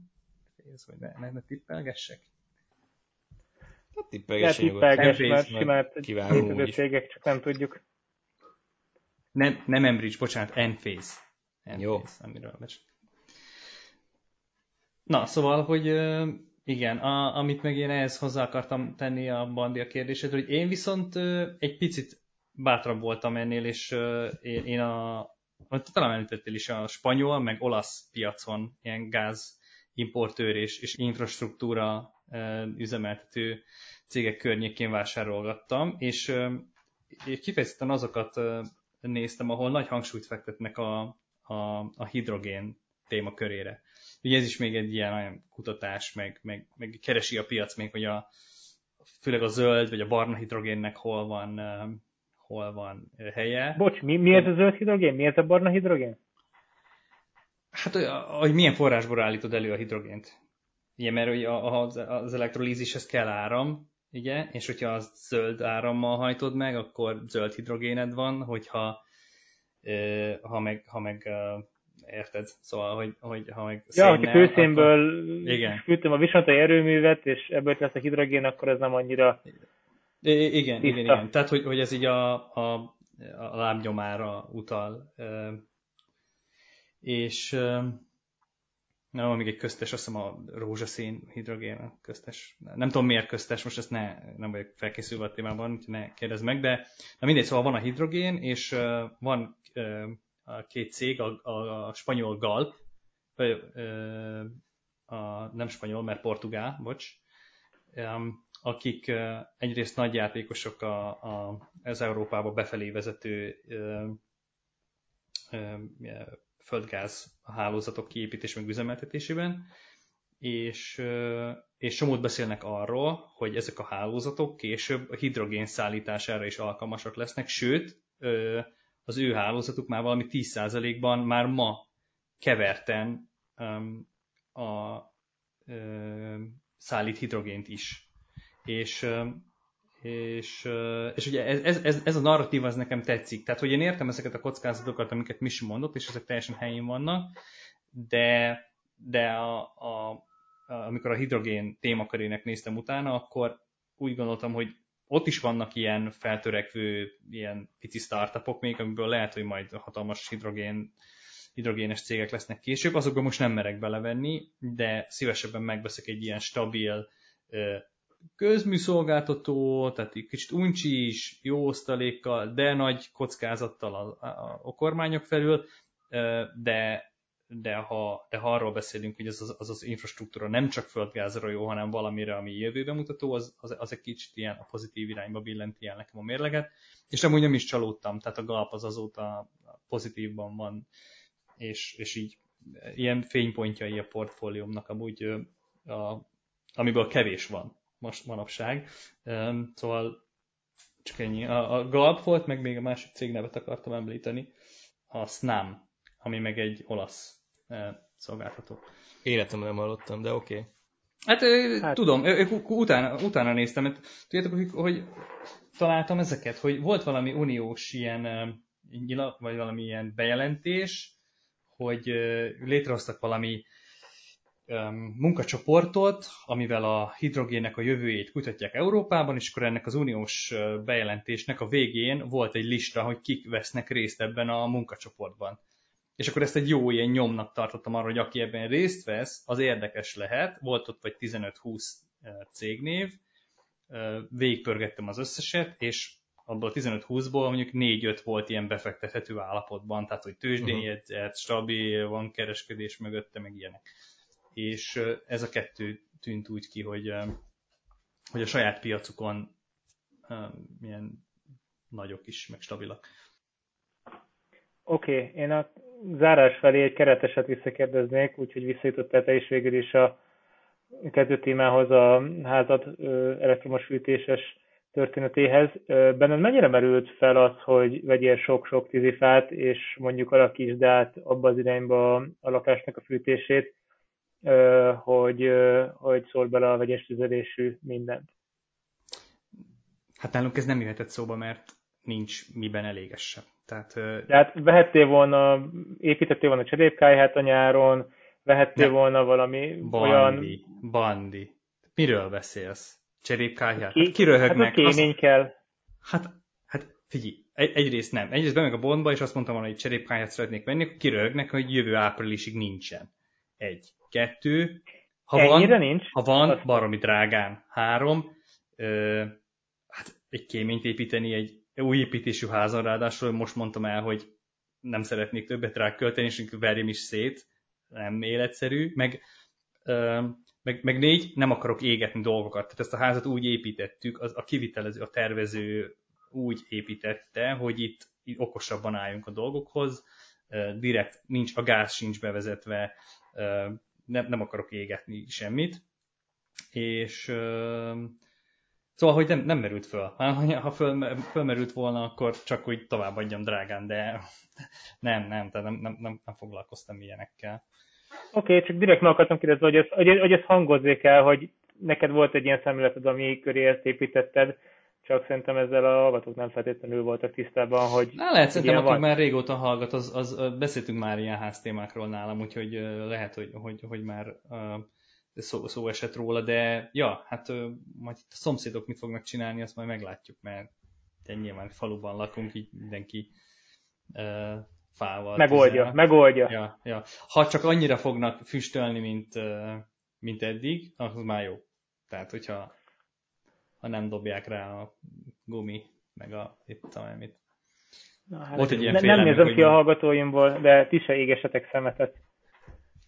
Phase, vagy ne, ne, ne tippelgessek? Hát tippelgessek tippelgess, mert simán kiváló csak nem tudjuk. Nem, nem Enbridge, bocsánat, Enphase. Enphase, Jó. amiről becs. Na, szóval, hogy igen, a, amit meg én ehhez hozzá akartam tenni a bandia kérdését, hogy én viszont egy picit bátrabb voltam ennél, és én, én a, talán említettél is a spanyol, meg olasz piacon ilyen gáz importőr és, és infrastruktúra üzemeltető cégek környékén vásárolgattam, és kifejezetten azokat néztem, ahol nagy hangsúlyt fektetnek a, a, a hidrogén témakörére. Ugye ez is még egy ilyen olyan kutatás, meg, meg, meg keresi a piac még, hogy a, főleg a zöld vagy a barna hidrogénnek hol van, hol van helye. Bocs, mi, ez a zöld hidrogén? Mi ez a barna hidrogén? Hát, hogy milyen forrásból állítod elő a hidrogént. Igen, mert ugye az, az elektrolízishez kell áram, ugye, és hogyha az zöld árammal hajtod meg, akkor zöld hidrogéned van, hogyha ha meg, ha meg érted? Szóval, hogy, hogy ha meg Ja, hogyha kőszénből igen. fűtöm a visontai erőművet, és ebből lesz a hidrogén, akkor ez nem annyira igen, tiszta. igen, igen. Tehát, hogy, hogy ez így a, a, a lábnyomára utal. És nem, még egy köztes, azt hiszem a rózsaszín hidrogén a köztes. Nem tudom miért köztes, most ezt ne, nem vagyok felkészülve a témában, úgyhogy ne kérdezz meg, de na mindegy, szóval van a hidrogén, és van a két cég, a, a, a spanyol Galp, a, nem spanyol, mert portugál, bocs, akik egyrészt nagy játékosok a, a, az Európába befelé vezető földgáz hálózatok kiépítés meg üzemeltetésében, és, és somót beszélnek arról, hogy ezek a hálózatok később a hidrogén szállítására is alkalmasak lesznek, sőt, az ő hálózatuk már valami 10%-ban már ma keverten um, a um, szállít hidrogént is. És, um, és, és ugye ez, ez, ez a narratív az nekem tetszik. Tehát, hogy én értem ezeket a kockázatokat, amiket Misi mondott, és ezek teljesen helyén vannak, de, de a, a, a, amikor a hidrogén témakörének néztem utána, akkor úgy gondoltam, hogy ott is vannak ilyen feltörekvő, ilyen pici startupok még, amiből lehet, hogy majd hatalmas hidrogén, hidrogénes cégek lesznek később, azokban most nem merek belevenni, de szívesebben megbeszek egy ilyen stabil közműszolgáltató, tehát egy kicsit uncsi is, jó osztalékkal, de nagy kockázattal a, a, a kormányok felül, de, de ha, de ha arról beszélünk, hogy az az, az, az infrastruktúra nem csak földgázra jó, hanem valamire, ami jövőbe mutató, az, az, az egy kicsit ilyen a pozitív irányba billenti el nekem a mérleget, és amúgy nem is csalódtam, tehát a Galp az azóta pozitívban van, és, és így ilyen fénypontjai a portfóliómnak amúgy, a, amiből kevés van most manapság. Szóval csak ennyi. A, a Galp volt, meg még a másik cégnevet akartam említeni, a Snam, ami meg egy olasz szolgáltató. Életemben nem hallottam, de oké. Okay. Hát, hát tudom, ők utána, utána néztem, mert tudjátok, hogy, hogy találtam ezeket, hogy volt valami uniós ilyen nyila, vagy valami ilyen bejelentés, hogy létrehoztak valami munkacsoportot, amivel a hidrogénnek a jövőjét kutatják Európában, és akkor ennek az uniós bejelentésnek a végén volt egy lista, hogy kik vesznek részt ebben a munkacsoportban. És akkor ezt egy jó ilyen nyomnak tartottam arra, hogy aki ebben részt vesz, az érdekes lehet. Volt ott vagy 15-20 cégnév, végigpörgettem az összeset, és abból a 15-20-ból mondjuk 4-5 volt ilyen befektethető állapotban, tehát hogy tőzsdén jegyzett, uh-huh. stabil, van kereskedés mögötte, meg ilyenek. És ez a kettő tűnt úgy ki, hogy, hogy a saját piacukon milyen nagyok is, meg stabilak. Oké, okay, én a zárás felé egy kereteset visszakérdeznék, úgyhogy visszajutottál te is végül is a kettő témához, a házad elektromos fűtéses történetéhez. Benned mennyire merült fel az, hogy vegyél sok-sok tizifát, és mondjuk alakítsd át abba az irányba a lakásnak a fűtését, hogy, hogy szól bele a vegyes tüzelésű mindent? Hát nálunk ez nem jöhetett szóba, mert nincs miben elégesse. Tehát, Tehát vehettél volna, építettél volna cserépkályhát a nyáron, vehettél ne. volna valami bandi, olyan... Bandi, Miről beszélsz? Cserépkályhát? Hát kiröhögnek. Hát kémény kell. Hát, hát figyelj, egy, egyrészt nem. Egyrészt bemeg a bondba, és azt mondtam volna, hogy cserépkályhát szeretnék venni, akkor kiröhögnek, hogy jövő áprilisig nincsen. Egy. Kettő. Ha Ennyire van, nincs? Ha van, azt... baromi drágán. Három. Ö, hát egy kéményt építeni egy új építésű házon, ráadásul most mondtam el, hogy nem szeretnék többet rá költeni, és verjem is szét, nem életszerű, meg, ö, meg, meg négy, nem akarok égetni dolgokat. Tehát ezt a házat úgy építettük, az, a kivitelező, a tervező úgy építette, hogy itt, itt okosabban álljunk a dolgokhoz, direkt nincs, a gáz sincs bevezetve, nem, nem akarok égetni semmit, és Szóval, hogy nem, nem merült föl. Ha föl, fölmerült volna, akkor csak úgy továbbadjam drágán, de nem, nem, tehát nem, nem, nem, nem foglalkoztam ilyenekkel. Oké, okay, csak direkt meg akartam kérdezni, hogy ez, hogy, hogy ez hangozzék el, hogy neked volt egy ilyen szemléleted, ami köré ezt építetted, csak szerintem ezzel a hallgatók nem feltétlenül voltak tisztában, hogy Na, lehet, szerintem, aki van. már régóta hallgat, az, az, beszéltünk már ilyen háztémákról nálam, úgyhogy lehet, hogy, hogy, hogy már szó, szó esett róla, de ja, hát majd itt a szomszédok mit fognak csinálni, azt majd meglátjuk, mert nyilván faluban lakunk, így mindenki uh, fával. Megoldja, tüzel. megoldja. Ja, ja. Ha csak annyira fognak füstölni, mint, uh, mint eddig, az már jó. Tehát, hogyha ha nem dobják rá a gumi, meg a itt tudom mit. Na, hát Volt egy ilyen ne, nem nézem ki a hallgatóimból, de ti se égesetek szemetet.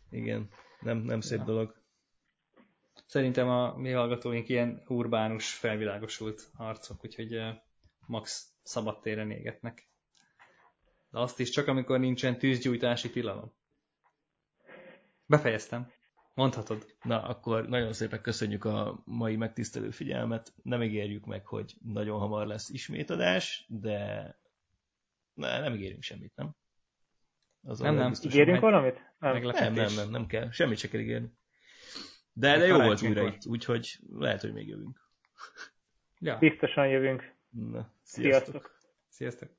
Igen, nem, nem szép dolog. Szerintem a mi hallgatóink ilyen urbánus, felvilágosult arcok, úgyhogy max szabadtéren égetnek. De azt is csak, amikor nincsen tűzgyújtási tilalom. Befejeztem. Mondhatod. Na, akkor nagyon szépen köszönjük a mai megtisztelő figyelmet. Nem ígérjük meg, hogy nagyon hamar lesz ismétadás, de Ne, nem ígérünk semmit, nem? Az nem, nem. Ígérünk valamit? Nem. nem, nem, nem, nem kell. Semmit se kell ígérni. De, de jó volt újra itt, úgyhogy lehet, hogy még jövünk. Ja. Biztosan jövünk. Na, sziasztok. Sziasztok.